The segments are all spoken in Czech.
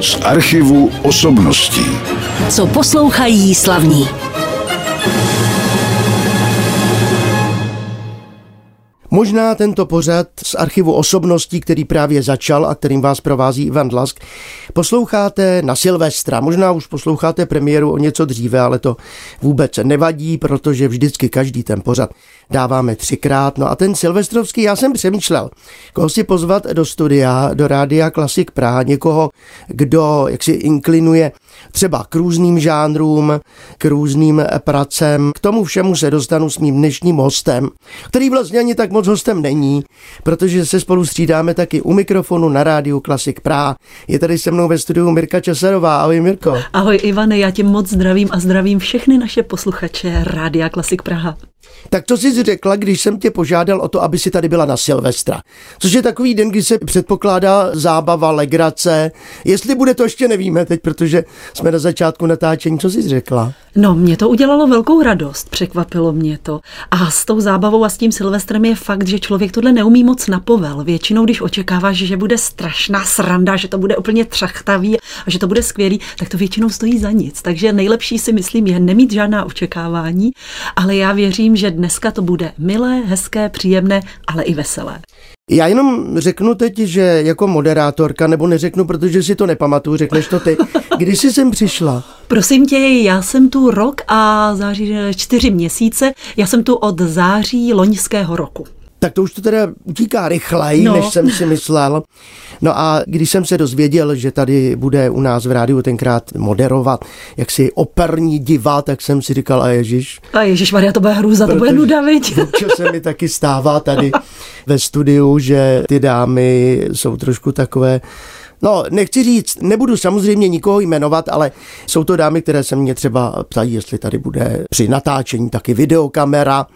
Z archivu osobností. Co poslouchají slavní. Možná tento pořad z archivu osobností, který právě začal a kterým vás provází Ivan Dlask, posloucháte na Silvestra. Možná už posloucháte premiéru o něco dříve, ale to vůbec nevadí, protože vždycky každý ten pořad dáváme třikrát. No a ten silvestrovský, já jsem přemýšlel, koho si pozvat do studia, do rádia Klasik Praha, někoho, kdo jak si inklinuje třeba k různým žánrům, k různým pracem. K tomu všemu se dostanu s mým dnešním hostem, který vlastně ani tak moc hostem není, protože se spolu střídáme taky u mikrofonu na rádiu Klasik Praha. Je tady se mnou ve studiu Mirka Časarová. Ahoj Mirko. Ahoj Ivane, já tě moc zdravím a zdravím všechny naše posluchače Rádia Klasik Praha. Tak co jsi řekla, když jsem tě požádal o to, aby si tady byla na Silvestra? Což je takový den, kdy se předpokládá zábava, legrace. Jestli bude, to ještě nevíme teď, protože jsme na začátku natáčení. Co jsi řekla? No, mě to udělalo velkou radost, překvapilo mě to. A s tou zábavou a s tím Silvestrem je fakt, že člověk tohle neumí moc napovel. Většinou, když očekáváš, že bude strašná sranda, že to bude úplně třachtavý a že to bude skvělý, tak to většinou stojí za nic. Takže nejlepší si myslím je nemít žádná očekávání, ale já věřím, dneska to bude milé, hezké, příjemné, ale i veselé. Já jenom řeknu teď, že jako moderátorka, nebo neřeknu, protože si to nepamatuju, řekneš to ty. Kdy jsi sem přišla? Prosím tě, já jsem tu rok a září čtyři měsíce. Já jsem tu od září loňského roku. Tak to už to teda utíká rychleji, no. než jsem si myslel. No a když jsem se dozvěděl, že tady bude u nás v rádiu tenkrát moderovat jaksi operní diva, tak jsem si říkal, a Ježíš. A Ježíš Maria, to bude hrůza, to bude nuda, viď? Se mi taky stává tady ve studiu, že ty dámy jsou trošku takové No, nechci říct, nebudu samozřejmě nikoho jmenovat, ale jsou to dámy, které se mě třeba ptají, jestli tady bude při natáčení taky videokamera,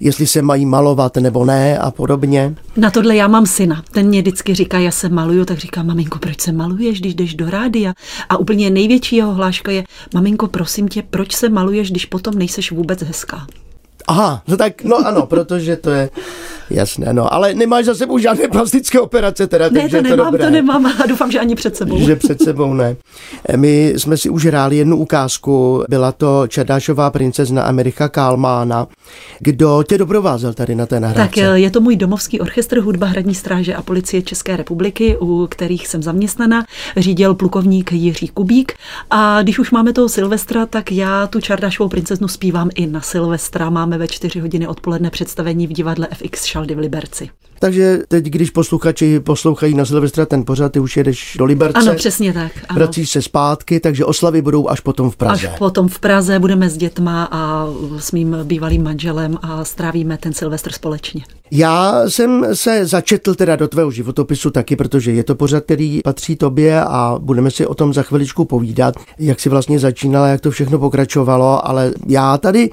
jestli se mají malovat nebo ne a podobně. Na tohle já mám syna. Ten mě vždycky říká, já se maluju, tak říká, maminko, proč se maluješ, když jdeš do rádia? A úplně největší jeho hláška je, maminko, prosím tě, proč se maluješ, když potom nejseš vůbec hezká? Aha, no tak, no ano, protože to je jasné, no, ale nemáš za sebou žádné plastické operace teda, ne, takže to nemám, to, dobré. to nemám a doufám, že ani před sebou. Že před sebou ne. My jsme si už hráli jednu ukázku, byla to Čerdášová princezna Amerika Kálmána. Kdo tě doprovázel tady na té nahrávce? Tak je to můj domovský orchestr hudba hradní stráže a policie České republiky, u kterých jsem zaměstnaná, řídil plukovník Jiří Kubík a když už máme toho Silvestra, tak já tu Čerdášovou princeznu zpívám i na Silvestra. Máme ve čtyři hodiny odpoledne představení v divadle FX Šaldy v Liberci. Takže teď, když posluchači poslouchají na Silvestra ten pořad, ty už jedeš do Liberce. Ano, přesně tak. Ano. Vracíš se zpátky, takže oslavy budou až potom v Praze. Až potom v Praze budeme s dětma a s mým bývalým manželem a strávíme ten Silvestr společně. Já jsem se začetl teda do tvého životopisu taky, protože je to pořad, který patří tobě a budeme si o tom za chviličku povídat, jak si vlastně začínala, jak to všechno pokračovalo, ale já tady,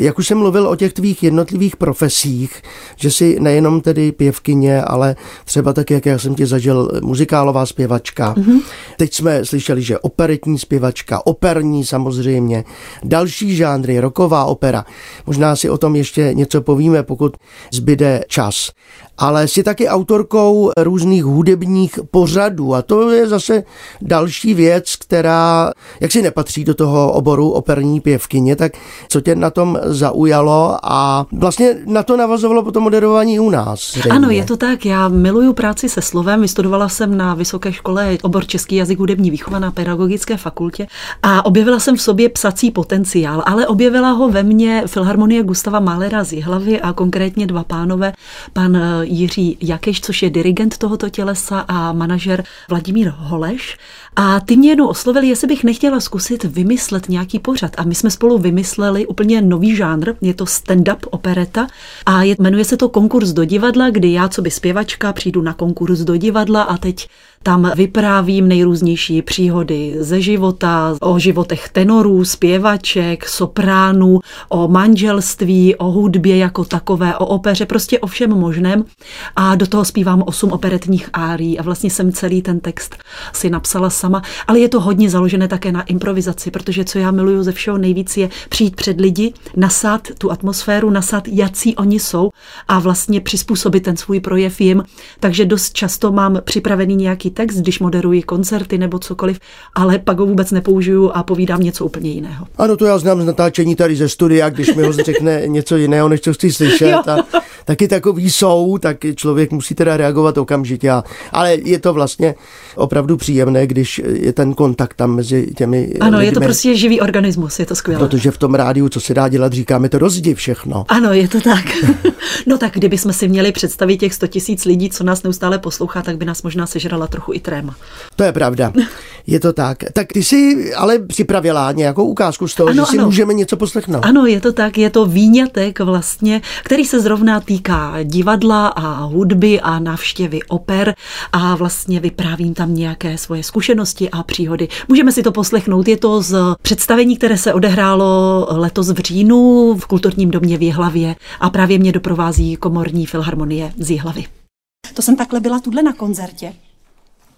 jak už jsem mluvil o těch tvých jednotlivých profesích, že si nejenom tedy pěvkyně, ale třeba tak, jak já jsem ti zažil, muzikálová zpěvačka. Mm-hmm. Teď jsme slyšeli, že operetní zpěvačka, operní samozřejmě, další žánry, roková opera. Možná si o tom ještě něco povíme, pokud zbyde čas. Ale jsi taky autorkou různých hudebních pořadů a to je zase další věc, která jak si nepatří do toho oboru operní pěvkyně, tak co tě na tom zaujalo a vlastně na to navazovalo potom moderování u nás. Zřejmě. Ano, je to tak. Já miluju práci se slovem. Vystudovala jsem na vysoké škole obor český jazyk hudební výchova na pedagogické fakultě a objevila jsem v sobě psací potenciál, ale objevila ho ve mně Filharmonie Gustava Mahlera z Jihlavy a konkrétně dva pánové, pan Jiří Jakeš, což je dirigent tohoto tělesa a manažer Vladimír Holeš. A ty mě jednou oslovili, jestli bych nechtěla zkusit vymyslet nějaký pořad. A my jsme spolu vymysleli úplně nový žánr, je to stand-up opereta a je, jmenuje se to konkurs do divadla, kdy já, co by zpěvačka, přijdu na konkurs do divadla a teď tam vyprávím nejrůznější příhody ze života, o životech tenorů, zpěvaček, sopránů, o manželství, o hudbě jako takové, o opeře, prostě o všem možném. A do toho zpívám osm operetních árií a vlastně jsem celý ten text si napsala sama, ale je to hodně založené také na improvizaci, protože co já miluju ze všeho nejvíc je přijít před lidi, nasát tu atmosféru, nasát, jací oni jsou a vlastně přizpůsobit ten svůj projev jim. Takže dost často mám připravený nějaký text, když moderuji koncerty nebo cokoliv, ale pak ho vůbec nepoužiju a povídám něco úplně jiného. Ano, to já znám z natáčení tady ze studia, když mi ho řekne něco jiného, než co chci slyšet. A taky takový jsou, tak člověk musí teda reagovat okamžitě. Ale je to vlastně opravdu příjemné, když je ten kontakt tam mezi těmi Ano, lidmi. je to prostě živý organismus, je to skvělé. Protože v tom rádiu, co se dá dělat, říkáme to rozdi všechno. Ano, je to tak. no tak kdybychom si měli představit těch 100 tisíc lidí, co nás neustále poslouchá, tak by nás možná sežrala trochu i tréma. To je pravda. Je to tak. Tak ty jsi ale připravila nějakou ukázku z toho, Ano, že si ano. můžeme něco poslechnout. Ano, je to tak, je to výňatek vlastně, který se zrovna týká divadla a hudby a návštěvy oper a vlastně vyprávím tam nějaké svoje zkušenosti a příhody. Můžeme si to poslechnout, je to z představení, které se odehrálo letos v říjnu v kulturním domě v Jihlavě a právě mě doprovází komorní filharmonie z Jihlavy. To jsem takhle byla tudle na koncertě.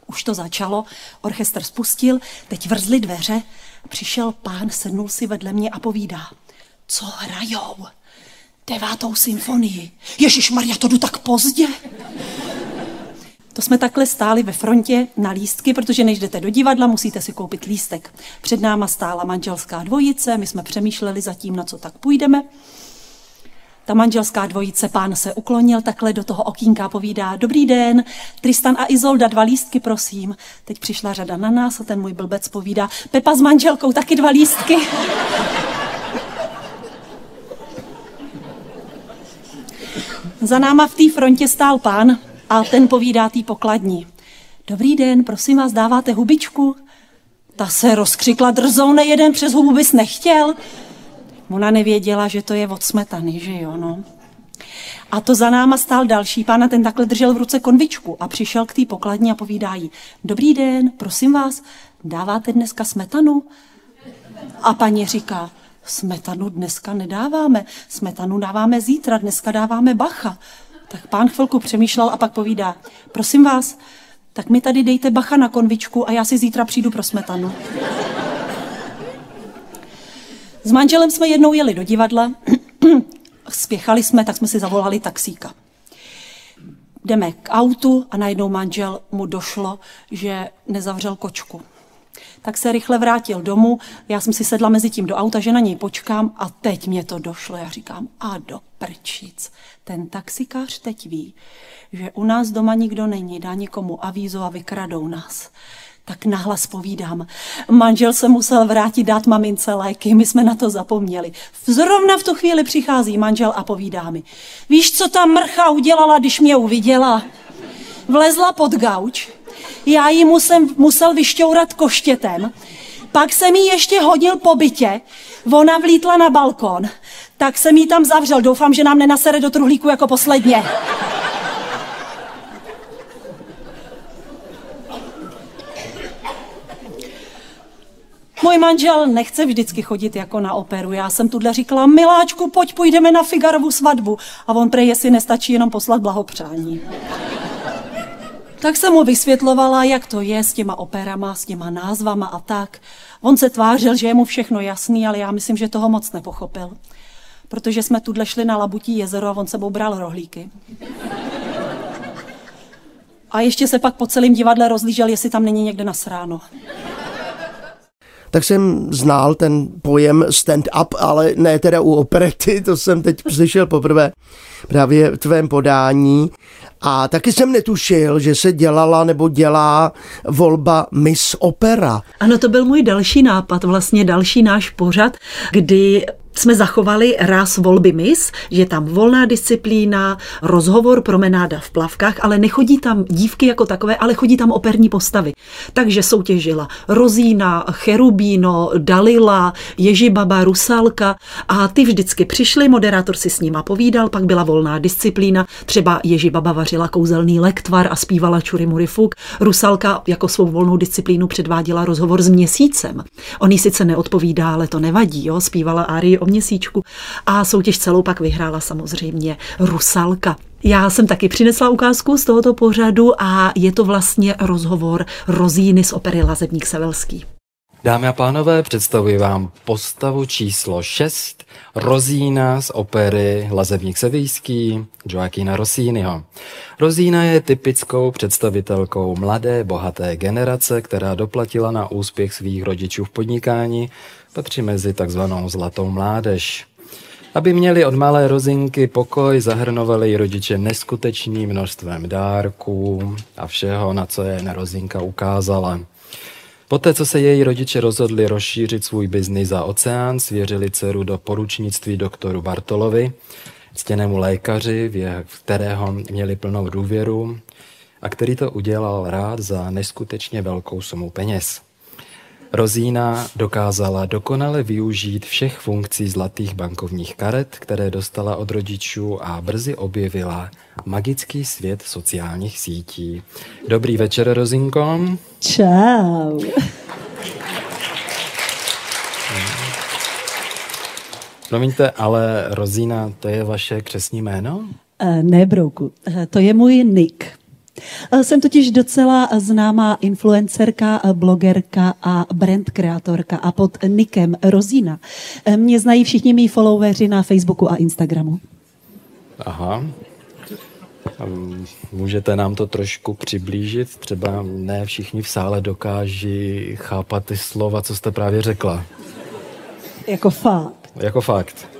Už to začalo, orchestr spustil, teď vrzly dveře, přišel pán, sednul si vedle mě a povídá. Co hrajou? Devátou symfonii. Ježíš Maria, to jdu tak pozdě. To jsme takhle stáli ve frontě na lístky, protože než jdete do divadla, musíte si koupit lístek. Před náma stála manželská dvojice, my jsme přemýšleli zatím, na co tak půjdeme. Ta manželská dvojice, pán se uklonil takhle do toho okýnka povídá, dobrý den, Tristan a Izolda, dva lístky, prosím. Teď přišla řada na nás a ten můj blbec povídá, Pepa s manželkou, taky dva lístky. Za náma v té frontě stál pán a ten povídá tý pokladní. Dobrý den, prosím vás, dáváte hubičku? Ta se rozkřikla drzou, nejeden přes hubu bys nechtěl. Ona nevěděla, že to je od smetany, že jo, no. A to za náma stál další pán a ten takhle držel v ruce konvičku a přišel k té pokladni a povídá jí, dobrý den, prosím vás, dáváte dneska smetanu? A paní říká, smetanu dneska nedáváme, smetanu dáváme zítra, dneska dáváme bacha. Tak pán chvilku přemýšlel a pak povídá, prosím vás, tak mi tady dejte bacha na konvičku a já si zítra přijdu pro smetanu. S manželem jsme jednou jeli do divadla, spěchali jsme, tak jsme si zavolali taxíka. Jdeme k autu a najednou manžel mu došlo, že nezavřel kočku. Tak se rychle vrátil domů, já jsem si sedla mezi tím do auta, že na něj počkám a teď mě to došlo. Já říkám, a do prčic. Ten taxikář teď ví, že u nás doma nikdo není, dá někomu avízo a vykradou nás. Tak nahlas povídám. Manžel se musel vrátit dát mamince léky, my jsme na to zapomněli. Zrovna v tu chvíli přichází manžel a povídá mi. Víš, co ta mrcha udělala, když mě uviděla? Vlezla pod gauč, já ji musel, musel vyšťourat koštětem, pak jsem jí ještě hodil po bytě, ona vlítla na balkon, tak jsem jí tam zavřel. Doufám, že nám nenasere do truhlíku jako posledně. Můj manžel nechce vždycky chodit jako na operu. Já jsem tuhle říkala, miláčku, pojď, půjdeme na Figarovu svatbu. A on prej, jestli nestačí jenom poslat blahopřání. Tak jsem mu vysvětlovala, jak to je s těma operama, s těma názvama a tak. On se tvářil, že je mu všechno jasný, ale já myslím, že toho moc nepochopil. Protože jsme tudle šli na Labutí jezero a on sebou bral rohlíky. A ještě se pak po celém divadle rozlížel, jestli tam není někde nasráno. Tak jsem znal ten pojem stand-up, ale ne teda u operety, to jsem teď slyšel poprvé právě v tvém podání. A taky jsem netušil, že se dělala nebo dělá volba Miss Opera. Ano, to byl můj další nápad, vlastně další náš pořad, kdy jsme zachovali ráz volby mis, že tam volná disciplína, rozhovor, promenáda v plavkách, ale nechodí tam dívky jako takové, ale chodí tam operní postavy. Takže soutěžila Rozína, Cherubíno, Dalila, Ježibaba, Rusalka a ty vždycky přišli, moderátor si s nima povídal, pak byla volná disciplína, třeba Ježibaba vařila kouzelný lektvar a zpívala čury fuk, Rusalka jako svou volnou disciplínu předváděla rozhovor s měsícem. On jí sice neodpovídá, ale to nevadí, jo? zpívala árii o měsíčku a soutěž celou pak vyhrála samozřejmě Rusalka. Já jsem taky přinesla ukázku z tohoto pořadu a je to vlastně rozhovor Rozíny z opery Lazebník Sevelský. Dámy a pánové, představuji vám postavu číslo 6, Rozína z opery Lazebník Sevijský Joaquina Rossiniho. Rozína je typickou představitelkou mladé, bohaté generace, která doplatila na úspěch svých rodičů v podnikání, patří mezi takzvanou zlatou mládež. Aby měli od malé rozinky pokoj, zahrnovali rodiče neskutečným množstvem dárků a všeho, na co je rozinka ukázala. Poté, co se její rodiče rozhodli rozšířit svůj biznis za oceán, svěřili dceru do poručnictví doktoru Bartolovi, ctěnému lékaři, v kterého měli plnou důvěru a který to udělal rád za neskutečně velkou sumu peněz. Rozína dokázala dokonale využít všech funkcí zlatých bankovních karet, které dostala od rodičů a brzy objevila magický svět sociálních sítí. Dobrý večer, Rozinko. Čau. Promiňte, ale Rozína, to je vaše křesní jméno? Eh, ne, Brouku, eh, to je můj nick. Eh, jsem totiž docela známá influencerka, blogerka a brand kreatorka a pod nikem Rozína mě znají všichni mý followeri na Facebooku a Instagramu. Aha. Můžete nám to trošku přiblížit? Třeba ne všichni v sále dokáží chápat ty slova, co jste právě řekla. Jako fakt. Jako fakt.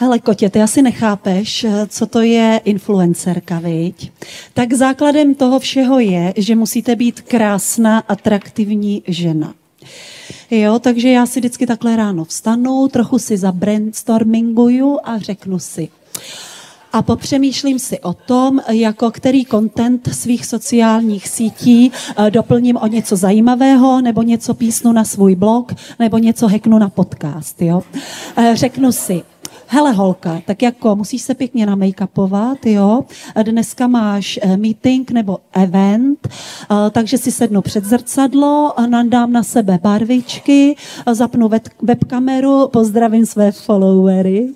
Hele, Kotě, ty asi nechápeš, co to je influencerka, viď? Tak základem toho všeho je, že musíte být krásná, atraktivní žena. Jo, takže já si vždycky takhle ráno vstanu, trochu si zabrainstorminguju a řeknu si, a popřemýšlím si o tom, jako který content svých sociálních sítí eh, doplním o něco zajímavého, nebo něco písnu na svůj blog, nebo něco heknu na podcast. Jo? Eh, řeknu si, hele holka, tak jako musíš se pěkně namakupovat, jo, dneska máš eh, meeting nebo event, takže si sednu před zrcadlo, nadám na sebe barvičky, zapnu webkameru, pozdravím své followery.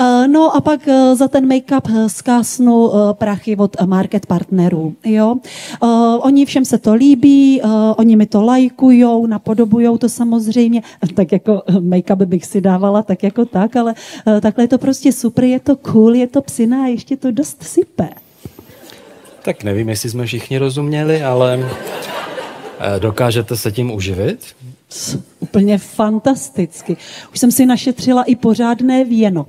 Eh, no a pak eh, za ten make-up eh, zkásnu prachy od market partnerů. Jo? Oni všem se to líbí, oni mi to lajkujou, napodobujou to samozřejmě. Tak jako make-up bych si dávala tak jako tak, ale takhle je to prostě super, je to cool, je to psina a ještě to dost sype. Tak nevím, jestli jsme všichni rozuměli, ale dokážete se tím uživit? Úplně fantasticky. Už jsem si našetřila i pořádné věno.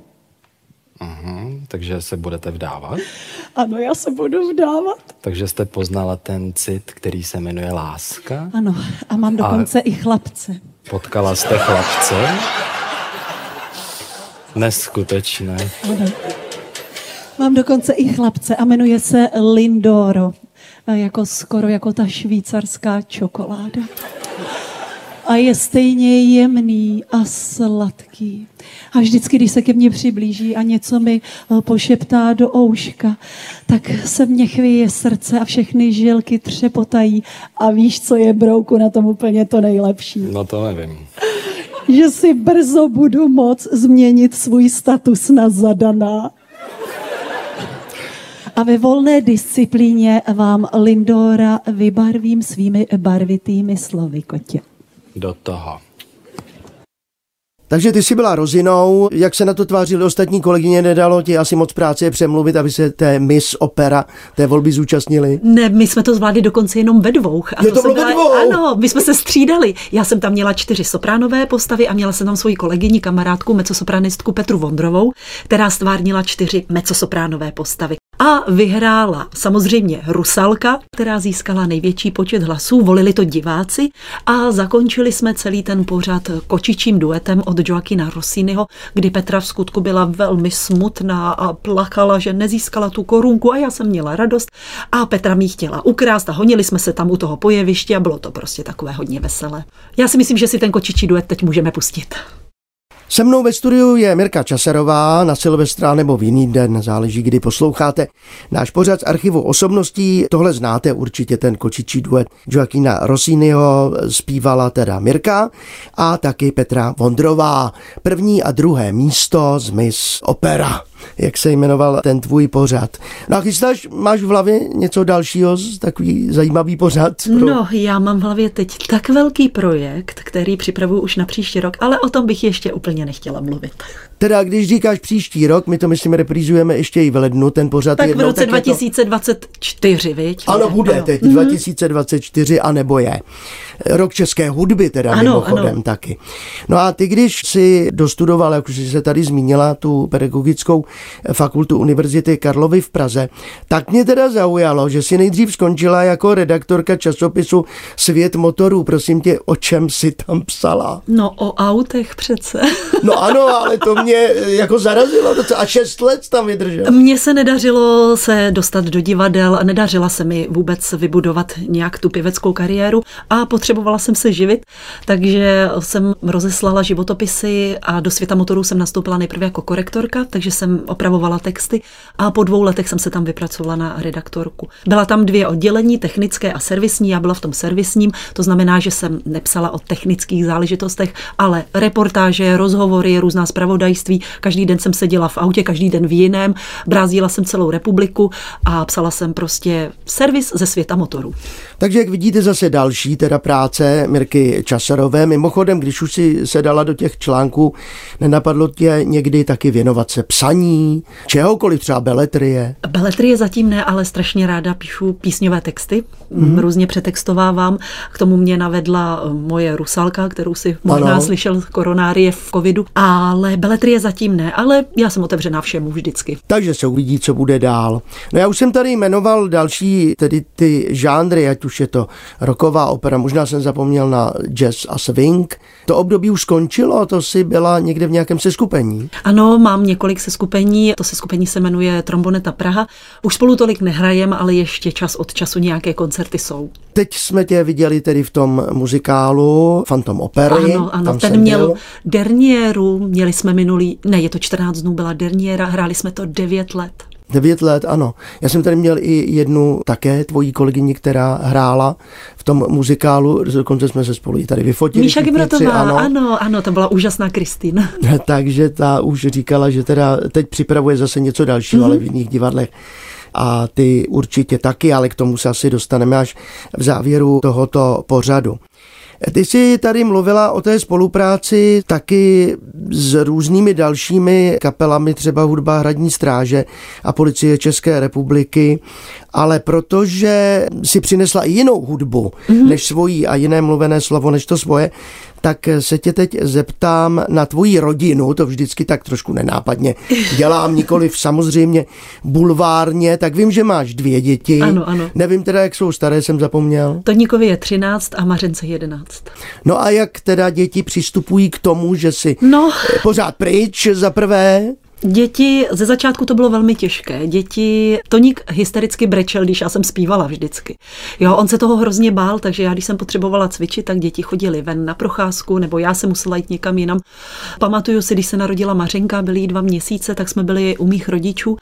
Takže se budete vdávat? Ano, já se budu vdávat. Takže jste poznala ten cit, který se jmenuje láska? Ano, a mám dokonce a i chlapce. Potkala jste chlapce? Neskutečné. Ano. Mám dokonce i chlapce a jmenuje se Lindoro. Jako skoro jako ta švýcarská čokoláda a je stejně jemný a sladký. A vždycky, když se ke mně přiblíží a něco mi eh, pošeptá do ouška, tak se mě chvěje srdce a všechny žilky třepotají. A víš, co je brouku na tom úplně to nejlepší? No to nevím. Že si brzo budu moc změnit svůj status na zadaná. A ve volné disciplíně vám Lindora vybarvím svými barvitými slovy, kotě do toho. Takže ty jsi byla rozinou, jak se na to tvářili ostatní kolegyně, nedalo ti asi moc práce přemluvit, aby se té Miss Opera, té volby zúčastnili? Ne, my jsme to zvládli dokonce jenom ve dvou. A Je to, to bylo ve dvou? Ano, my jsme se střídali. Já jsem tam měla čtyři sopránové postavy a měla jsem tam svoji kolegyni, kamarádku, mecosopranistku Petru Vondrovou, která stvárnila čtyři mecosopránové postavy a vyhrála samozřejmě Rusalka, která získala největší počet hlasů, volili to diváci a zakončili jsme celý ten pořad kočičím duetem od Joaquina Rossiniho, kdy Petra v skutku byla velmi smutná a plakala, že nezískala tu korunku a já jsem měla radost a Petra mi chtěla ukrást a honili jsme se tam u toho pojeviště a bylo to prostě takové hodně veselé. Já si myslím, že si ten kočičí duet teď můžeme pustit. Se mnou ve studiu je Mirka Časarová na Silvestra nebo v jiný den, záleží, kdy posloucháte. Náš pořad z archivu osobností, tohle znáte určitě ten kočičí duet Joaquina Rossiniho, zpívala teda Mirka a taky Petra Vondrová. První a druhé místo z Miss Opera. Jak se jmenoval ten tvůj pořad. No a chystáš, máš v hlavě něco dalšího, takový zajímavý pořad? Pro... No, já mám v hlavě teď tak velký projekt, který připravuju už na příští rok, ale o tom bych ještě úplně nechtěla mluvit. Teda, když říkáš příští rok, my to myslím reprízujeme ještě i v lednu, ten pořad tak jednou, v roce 2024, to... viď? Ano, bude ano. teď, mm-hmm. 2024, anebo je. Rok české hudby teda ano, mimochodem ano. taky. No a ty, když si dostudoval, jak už jsi se tady zmínila, tu pedagogickou fakultu Univerzity Karlovy v Praze, tak mě teda zaujalo, že si nejdřív skončila jako redaktorka časopisu Svět motorů. Prosím tě, o čem si tam psala? No o autech přece. No ano, ale to mě jako zarazilo a šest let tam vydržel. Mně se nedařilo se dostat do divadel a nedařila se mi vůbec vybudovat nějak tu pěveckou kariéru a potřebovala jsem se živit, takže jsem rozeslala životopisy a do světa motorů jsem nastoupila nejprve jako korektorka, takže jsem opravovala texty a po dvou letech jsem se tam vypracovala na redaktorku. Byla tam dvě oddělení, technické a servisní, já byla v tom servisním, to znamená, že jsem nepsala o technických záležitostech, ale reportáže, rozhovory, různá zpravodajství. Každý den jsem seděla v autě, každý den v jiném, brázdila jsem celou republiku a psala jsem prostě servis ze světa motorů. Takže jak vidíte zase další teda práce Mirky Časarové. Mimochodem, když už si se dala do těch článků, nenapadlo tě někdy taky věnovat se psaní, čehokoliv, třeba beletrie? Beletrie zatím ne, ale strašně ráda píšu písňové texty, mm. různě přetextovávám. K tomu mě navedla moje rusalka, kterou si možná ano. slyšel koronárie v covidu, ale beletrie zatím ne, ale já jsem otevřená všemu vždycky. Takže se uvidí, co bude dál. No já už jsem tady jmenoval další, tedy ty žánry, ať už je to roková opera, možná jsem zapomněl na jazz a swing. To období už skončilo, to si byla někde v nějakém seskupení? Ano, mám několik seskupení, to seskupení se jmenuje Tromboneta Praha. Už spolu tolik nehrajem, ale ještě čas od času nějaké koncerty jsou. Teď jsme tě viděli tedy v tom muzikálu Phantom Opery. Ano, ano, ten měl byl. dernieru, měli jsme minulý, ne, je to 14 dnů, byla derniéra, hráli jsme to 9 let. Devět let, ano. Já jsem tady měl i jednu také tvojí kolegyni, která hrála v tom muzikálu, dokonce jsme se spolu i tady vyfotili. Míša Gibratová, ano. ano, ano, to byla úžasná Kristýna. Takže ta už říkala, že teda teď připravuje zase něco dalšího, mm-hmm. ale v jiných divadlech a ty určitě taky, ale k tomu se asi dostaneme až v závěru tohoto pořadu. Ty jsi tady mluvila o té spolupráci taky s různými dalšími kapelami, třeba hudba Hradní stráže a policie České republiky, ale protože si přinesla i jinou hudbu mm-hmm. než svojí a jiné mluvené slovo než to svoje, tak se tě teď zeptám na tvoji rodinu, to vždycky tak trošku nenápadně dělám, nikoliv samozřejmě bulvárně, tak vím, že máš dvě děti. Ano, ano. Nevím teda, jak jsou staré, jsem zapomněl. Toníkovi je 13 a Mařence 11. No a jak teda děti přistupují k tomu, že si no. pořád pryč za prvé? Děti, ze začátku to bylo velmi těžké. Děti, Toník hystericky brečel, když já jsem zpívala vždycky. Jo, on se toho hrozně bál, takže já, když jsem potřebovala cvičit, tak děti chodili ven na procházku, nebo já se musela jít někam jinam. Pamatuju si, když se narodila Mařenka, byly jí dva měsíce, tak jsme byli u mých rodičů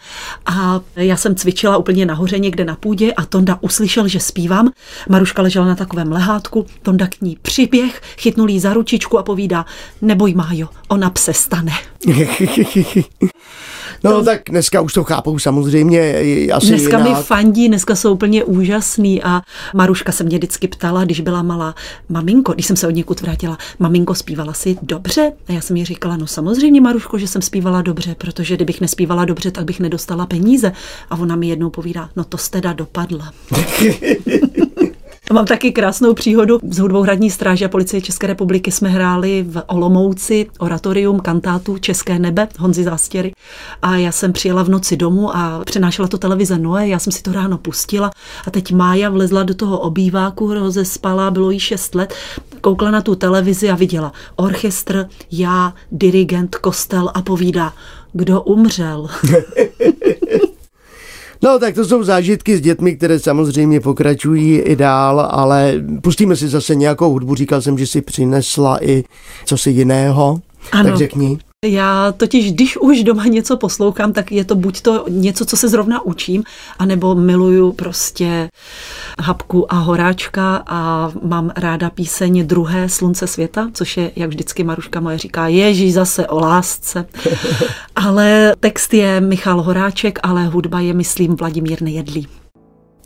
a já jsem cvičila úplně nahoře někde na půdě a Tonda uslyšel, že zpívám. Maruška ležela na takovém lehátku, Tonda k ní přiběh, chytnul jí za ručičku a povídá, neboj Májo, ona pse stane. No to... tak dneska už to chápou samozřejmě asi Dneska jinak. mi fandí, dneska jsou úplně úžasný a Maruška se mě vždycky ptala, když byla malá, maminko, když jsem se od někud vrátila, maminko, zpívala si dobře? A já jsem jí říkala, no samozřejmě Maruško, že jsem zpívala dobře, protože kdybych nespívala dobře, tak bych nedostala peníze. A ona mi jednou povídá, no to teda dopadla. Mám taky krásnou příhodu. S hudbou Hradní stráže a policie České republiky jsme hráli v Olomouci oratorium kantátu České nebe Honzi Zástěry. A já jsem přijela v noci domů a přenášela to televize Noé, já jsem si to ráno pustila a teď Mája vlezla do toho obýváku, rozespala, bylo jí 6 let, koukla na tu televizi a viděla orchestr, já, dirigent, kostel a povídá, kdo umřel. No, tak to jsou zážitky s dětmi, které samozřejmě pokračují i dál, ale pustíme si zase nějakou hudbu. Říkal jsem, že si přinesla i co si jiného. Ano. Tak řekni. Já totiž, když už doma něco poslouchám, tak je to buď to něco, co se zrovna učím, anebo miluju prostě Habku a Horáčka a mám ráda píseň Druhé slunce světa, což je, jak vždycky Maruška moje říká, Ježíš zase o lásce. ale text je Michal Horáček, ale hudba je, myslím, Vladimír Nejedlý.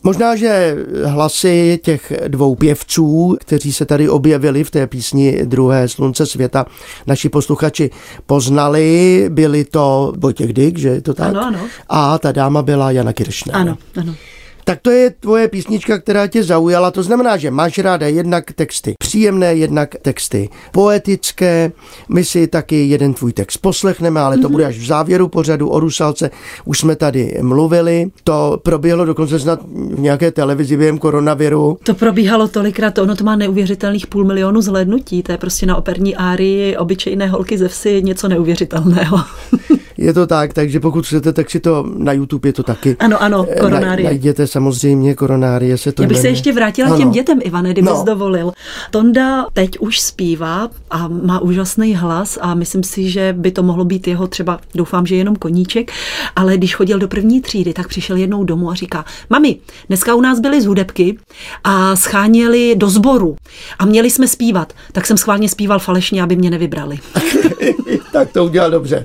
Možná, že hlasy těch dvou pěvců, kteří se tady objevili v té písni Druhé slunce světa, naši posluchači poznali, byli to Vojtěch Dyk, že je to tak? Ano, ano. A ta dáma byla Jana Kiršner. Ano, ano. Tak to je tvoje písnička, která tě zaujala. To znamená, že máš ráda jednak texty příjemné, jednak texty poetické. My si taky jeden tvůj text poslechneme, ale to mm-hmm. bude až v závěru pořadu o Rusalce. Už jsme tady mluvili. To proběhlo dokonce snad v nějaké televizi během koronaviru. To probíhalo tolikrát, ono to má neuvěřitelných půl milionu zhlédnutí. To je prostě na operní árii obyčejné holky ze vsi něco neuvěřitelného. je to tak, takže pokud chcete, tak si to na YouTube je to taky. Ano, ano, koronárie. Najděte samozřejmě koronárie se to Já bych jmenuje. se ještě vrátila ano. těm dětem, Ivane, kdyby no. dovolil. Tonda teď už zpívá a má úžasný hlas a myslím si, že by to mohlo být jeho třeba, doufám, že jenom koníček, ale když chodil do první třídy, tak přišel jednou domů a říká, mami, dneska u nás byly z hudebky a scháněli do sboru a měli jsme zpívat, tak jsem schválně zpíval falešně, aby mě nevybrali. tak to udělal dobře.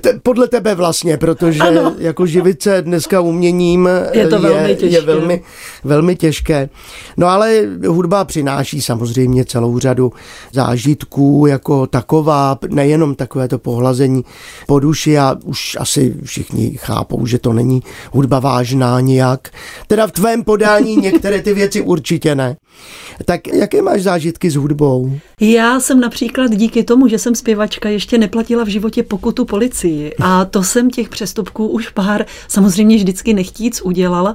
Te, podle tebe vlastně, protože ano. jako živit se dneska uměním je, to velmi je, těžké. je velmi, velmi těžké. No ale hudba přináší samozřejmě celou řadu zážitků jako taková, nejenom takové to pohlazení po duši a už asi všichni chápou, že to není hudba vážná nijak. Teda v tvém podání některé ty věci určitě ne. Tak jaké máš zážitky s hudbou? Já jsem například díky tomu, že jsem zpěvačka, ještě neplatila v životě pokutu policii. A to jsem těch přestupků už pár samozřejmě vždycky nechtíc udělala.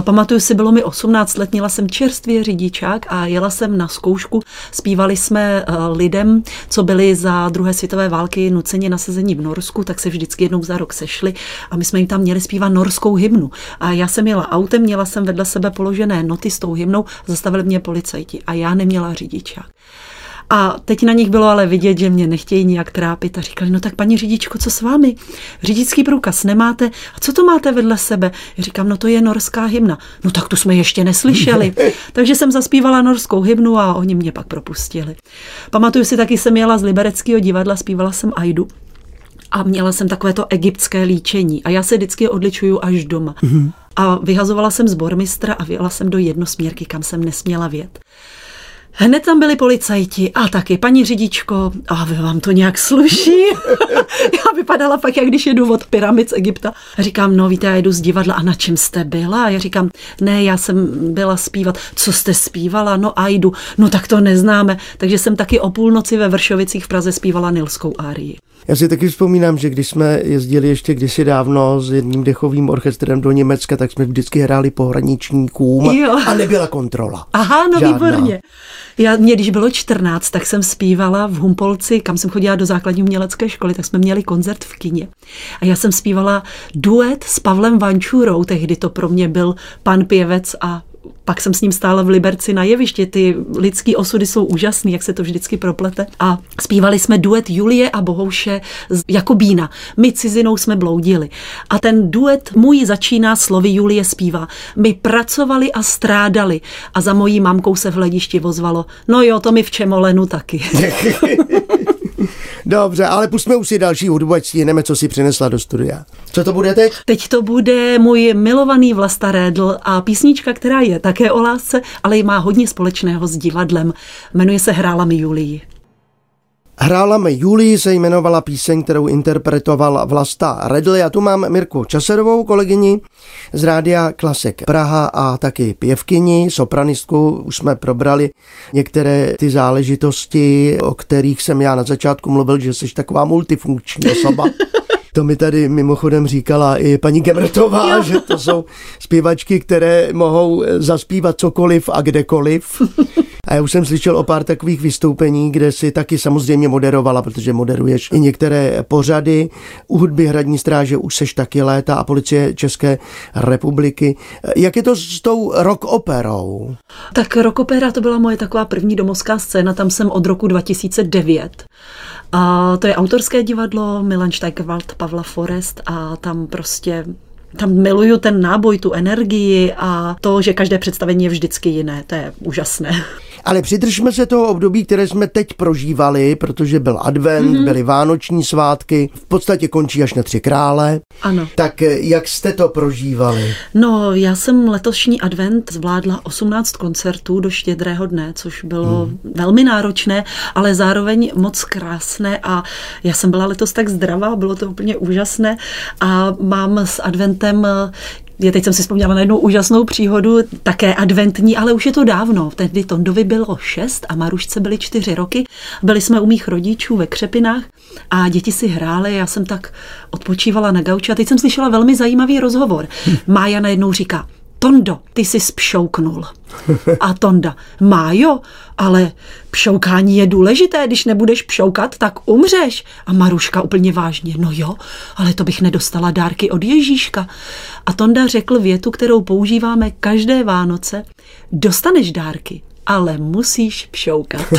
Pamatuju si, bylo mi 18 let, měla jsem čerstvě řidičák a jela jsem na zkoušku. Zpívali jsme eh, lidem, co byli za druhé světové války nuceni na sezení v Norsku, tak se vždycky jednou za rok sešli a my jsme jim tam měli zpívat norskou hymnu. A já jsem jela autem, měla jsem vedle sebe položené noty s tou hymnou, zastavili mě policajti a já neměla řidičák. A teď na nich bylo ale vidět, že mě nechtějí nijak trápit a říkali, no tak paní řidičko, co s vámi? Řidičský průkaz nemáte? A co to máte vedle sebe? Já říkám, no to je norská hymna. No tak to jsme ještě neslyšeli. Takže jsem zaspívala norskou hymnu a oni mě pak propustili. Pamatuju si taky, jsem jela z Libereckého divadla, zpívala jsem Aidu a měla jsem takové to egyptské líčení a já se vždycky odličuju až doma. Mm-hmm. A vyhazovala jsem z bormistra a vyjela jsem do jednosměrky, kam jsem nesměla vět. Hned tam byli policajti a taky paní řidičko, a vy vám to nějak sluší? já vypadala pak, jak když jedu od pyramid z Egypta. A říkám, no víte, já jedu z divadla a na čem jste byla? A já říkám, ne, já jsem byla zpívat. Co jste zpívala? No a jdu. No tak to neznáme. Takže jsem taky o půlnoci ve Vršovicích v Praze zpívala Nilskou árii. Já si taky vzpomínám, že když jsme jezdili ještě kdysi dávno s jedním dechovým orchestrem do Německa, tak jsme vždycky hráli pohraničníkům jo. a nebyla kontrola. Aha, no Žádná. výborně. Já, mě, když bylo 14, tak jsem zpívala v Humpolci, kam jsem chodila do základní umělecké školy, tak jsme měli koncert v kině. A já jsem zpívala duet s Pavlem Vančurou, tehdy to pro mě byl pan pěvec a pak jsem s ním stála v Liberci na jevišti. Ty lidský osudy jsou úžasný, jak se to vždycky proplete. A zpívali jsme duet Julie a Bohouše z Jakobína. My cizinou jsme bloudili. A ten duet můj začíná slovy Julie zpívá. My pracovali a strádali a za mojí mamkou se v hledišti vozvalo. No jo, to mi v Čemolenu taky. Dobře, ale pustíme už si další hudbu, ať stihneme, co si přinesla do studia. Co to bude teď? Teď to bude můj milovaný Vlasta Rédl a písnička, která je také o lásce, ale má hodně společného s divadlem. Jmenuje se Hrála mi Julii. Hrála mi Julii se jmenovala píseň, kterou interpretoval Vlasta Redl. Já tu mám Mirku Časerovou, kolegyni z rádia Klasik Praha a taky pěvkyni, sopranistku. Už jsme probrali některé ty záležitosti, o kterých jsem já na začátku mluvil, že jsi taková multifunkční osoba. To mi tady mimochodem říkala i paní Gemrtová, že to jsou zpěvačky, které mohou zaspívat cokoliv a kdekoliv. A já už jsem slyšel o pár takových vystoupení, kde si taky samozřejmě moderovala, protože moderuješ i některé pořady. U hudby Hradní stráže už seš taky léta a policie České republiky. Jak je to s tou rock operou? Tak rock opera to byla moje taková první domovská scéna, tam jsem od roku 2009. A to je autorské divadlo Milan Steigerwald, Pavla Forest a tam prostě tam miluju ten náboj, tu energii a to, že každé představení je vždycky jiné. To je úžasné. Ale přidržme se toho období, které jsme teď prožívali, protože byl advent, mm-hmm. byly vánoční svátky, v podstatě končí až na tři krále. Ano. Tak eh, jak jste to prožívali? No, já jsem letošní advent zvládla 18 koncertů do štědrého dne, což bylo hmm. velmi náročné, ale zároveň moc krásné a já jsem byla letos tak zdravá, bylo to úplně úžasné a mám s adventem já teď jsem si vzpomněla na jednu úžasnou příhodu, také adventní, ale už je to dávno. Tehdy Tondovi bylo šest a Marušce byly čtyři roky. Byli jsme u mých rodičů ve Křepinách a děti si hrály, já jsem tak odpočívala na gauči a teď jsem slyšela velmi zajímavý rozhovor. Mája najednou říká, Tondo, ty jsi spšouknul. A Tonda, Májo, ale pšoukání je důležité, když nebudeš pšoukat, tak umřeš. A Maruška úplně vážně, no jo, ale to bych nedostala dárky od Ježíška. A Tonda řekl větu, kterou používáme každé Vánoce, dostaneš dárky, ale musíš pšoukat.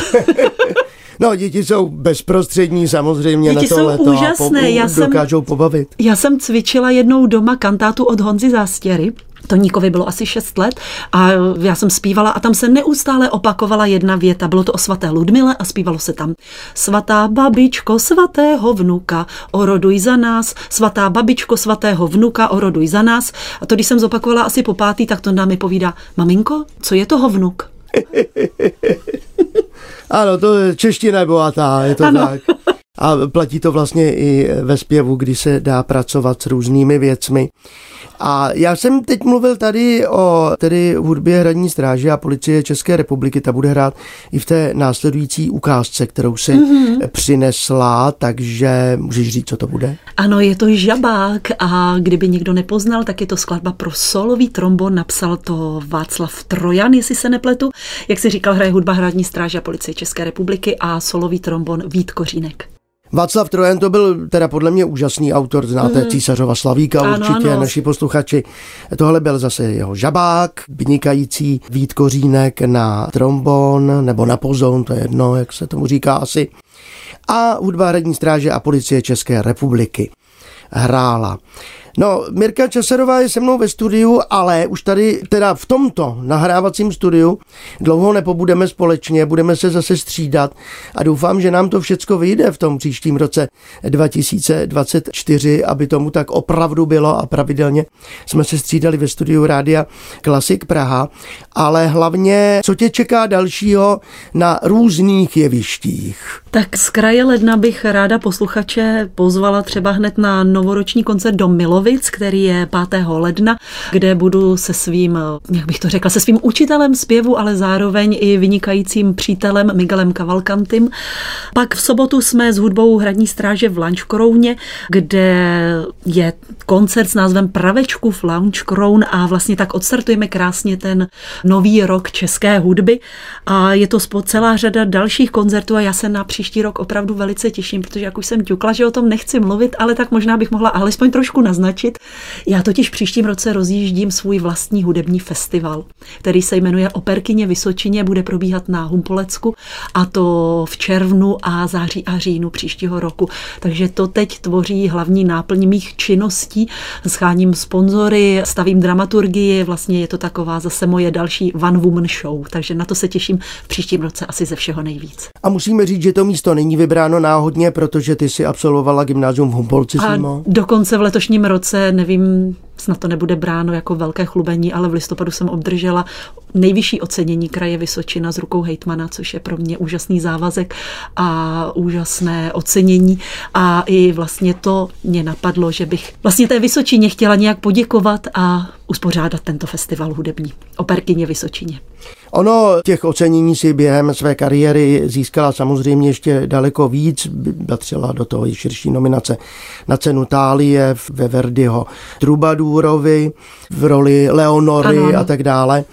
No, děti jsou bezprostřední samozřejmě děti na to jsou úžasné. a po, já dokážou jsem, pobavit. Já jsem cvičila jednou doma kantátu od Honzy Zástěry Toníkovi bylo asi 6 let a já jsem zpívala a tam se neustále opakovala jedna věta. Bylo to o svaté Ludmile a zpívalo se tam Svatá babičko svatého vnuka, oroduj za nás, svatá babičko svatého vnuka, oroduj za nás. A to, když jsem zopakovala asi po pátý, tak to nám mi povídá, maminko, co je toho vnuk? ano, to je čeština je bohatá, je to ano. tak. A platí to vlastně i ve zpěvu, kdy se dá pracovat s různými věcmi. A já jsem teď mluvil tady o tedy hudbě hradní stráže a policie České republiky. Ta bude hrát i v té následující ukázce, kterou si mm-hmm. přinesla, takže můžeš říct, co to bude? Ano, je to žabák a kdyby někdo nepoznal, tak je to skladba pro solový trombon. Napsal to Václav Trojan, jestli se nepletu. Jak si říkal, hraje hudba hradní stráže a policie České republiky a solový trombon Vít Kořínek. Václav Trojan to byl teda podle mě úžasný autor, znáte mm. císařova Slavíka ano, určitě, ano. naši posluchači. Tohle byl zase jeho žabák, vynikající Vít Kořínek na trombon nebo na pozon, to je jedno, jak se tomu říká asi. A hudba hradní stráže a policie České republiky hrála. No, Mirka Časarová je se mnou ve studiu, ale už tady teda v tomto nahrávacím studiu dlouho nepobudeme společně, budeme se zase střídat a doufám, že nám to všecko vyjde v tom příštím roce 2024, aby tomu tak opravdu bylo a pravidelně jsme se střídali ve studiu Rádia Klasik Praha, ale hlavně, co tě čeká dalšího na různých jevištích? Tak z kraje ledna bych ráda posluchače pozvala třeba hned na novoroční koncert do Milovic, který je 5. ledna, kde budu se svým, jak bych to řekla, se svým učitelem zpěvu, ale zároveň i vynikajícím přítelem Miguelem Cavalcantym. Pak v sobotu jsme s hudbou Hradní stráže v Lunch Krouně, kde je koncert s názvem Pravečku v Lounge Crown a vlastně tak odstartujeme krásně ten nový rok české hudby a je to celá řada dalších koncertů a já se na příští rok opravdu velice těším, protože jak už jsem ťukla, že o tom nechci mluvit, ale tak možná bych mohla alespoň trošku naznačit. Já totiž příštím roce rozjíždím svůj vlastní hudební festival, který se jmenuje Operkyně Vysočině, bude probíhat na Humpolecku a to v červnu a září a říjnu příštího roku. Takže to teď tvoří hlavní náplň mých činností. Scháním sponzory, stavím dramaturgii, vlastně je to taková zase moje další one woman show, takže na to se těším v příštím roce asi ze všeho nejvíc. A musíme říct, že to místo není vybráno náhodně, protože ty si absolvovala gymnázium v Humpolci. A dokonce v letošním roce, nevím, snad to nebude bráno jako velké chlubení, ale v listopadu jsem obdržela nejvyšší ocenění kraje Vysočina z rukou hejtmana, což je pro mě úžasný závazek a úžasné ocenění. A i vlastně to mě napadlo, že bych vlastně té Vysočině chtěla nějak poděkovat a uspořádat tento festival hudební. Operkyně Vysočině. Ono těch ocenění si během své kariéry získala samozřejmě ještě daleko víc, patřila do toho i širší nominace na cenu Tálie ve Verdiho Trubadu Trubadůrovi v roli Leonory Ano, ano. a tak dále.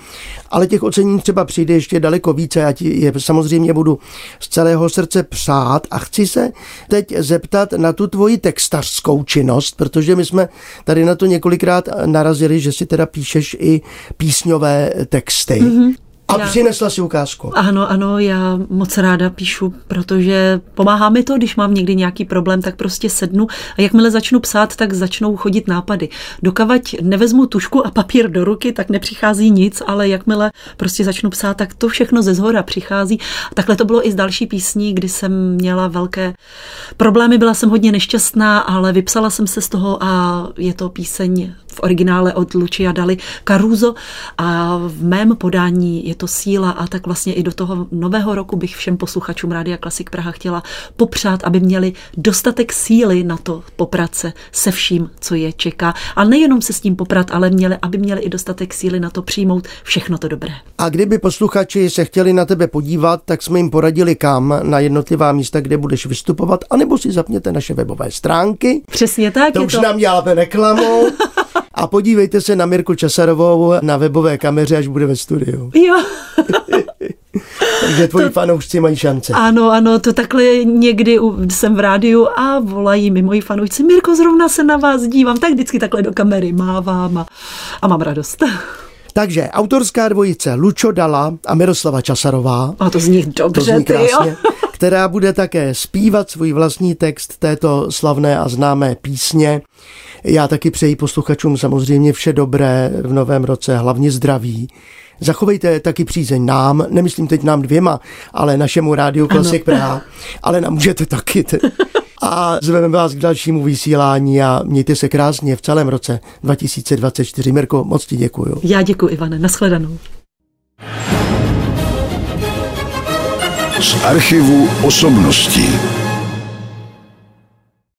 Ale těch ocenění třeba přijde ještě daleko více. Já ti je samozřejmě budu z celého srdce přát a chci se teď zeptat na tu tvoji textařskou činnost, protože my jsme tady na to několikrát narazili, že si teda píšeš i písňové texty. Mm-hmm. A Já- přinesla si ukázku. Ano, ano, já moc ráda píšu, protože pomáhá mi to, když mám někdy nějaký problém, tak prostě sednu a jakmile začnu psát, tak začnou chodit nápady. Dokavať nevezmu tušku a papír do ruky, tak nepřichází nic, ale jakmile prostě začnu psát, tak to všechno ze zhora přichází. A takhle to bylo i s další písní, kdy jsem měla velké problémy, byla jsem hodně nešťastná, ale vypsala jsem se z toho a je to píseň v originále od Lucia Dali Caruso a v mém podání je to síla a tak vlastně i do toho nového roku bych všem posluchačům Rádia Klasik Praha chtěla popřát, aby měli dostatek síly na to poprat se se vším, co je čeká. A nejenom se s tím poprat, ale měli, aby měli i dostatek síly na to přijmout všechno to dobré. A kdyby posluchači se chtěli na tebe podívat, tak jsme jim poradili kam na jednotlivá místa, kde budeš vystupovat, anebo si zapněte naše webové stránky. Přesně tak To je už to. nám děláme reklamu. A podívejte se na Mirku Časarovou na webové kameře, až bude ve studiu. Jo, Takže tvoji fanoušci mají šance. ano, ano, to takhle někdy jsem v rádiu a volají mi moji fanoušci, Mirko, zrovna se na vás dívám, tak vždycky takhle do kamery mávám a, a mám radost. Takže autorská dvojice Lučo Dala a Miroslava Časarová, A to zní to dobře, zní ty krásně, jo. která bude také zpívat svůj vlastní text této slavné a známé písně. Já taky přeji posluchačům samozřejmě vše dobré v novém roce, hlavně zdraví. Zachovejte taky přízeň nám, nemyslím teď nám dvěma, ale našemu rádiu Klasik Praha, ale nám můžete taky. Te- A zveme vás k dalšímu vysílání a mějte se krásně v celém roce 2024. Mirko, moc ti děkuju. Já děkuji, Ivane, nashledanou. Z archivu osobností.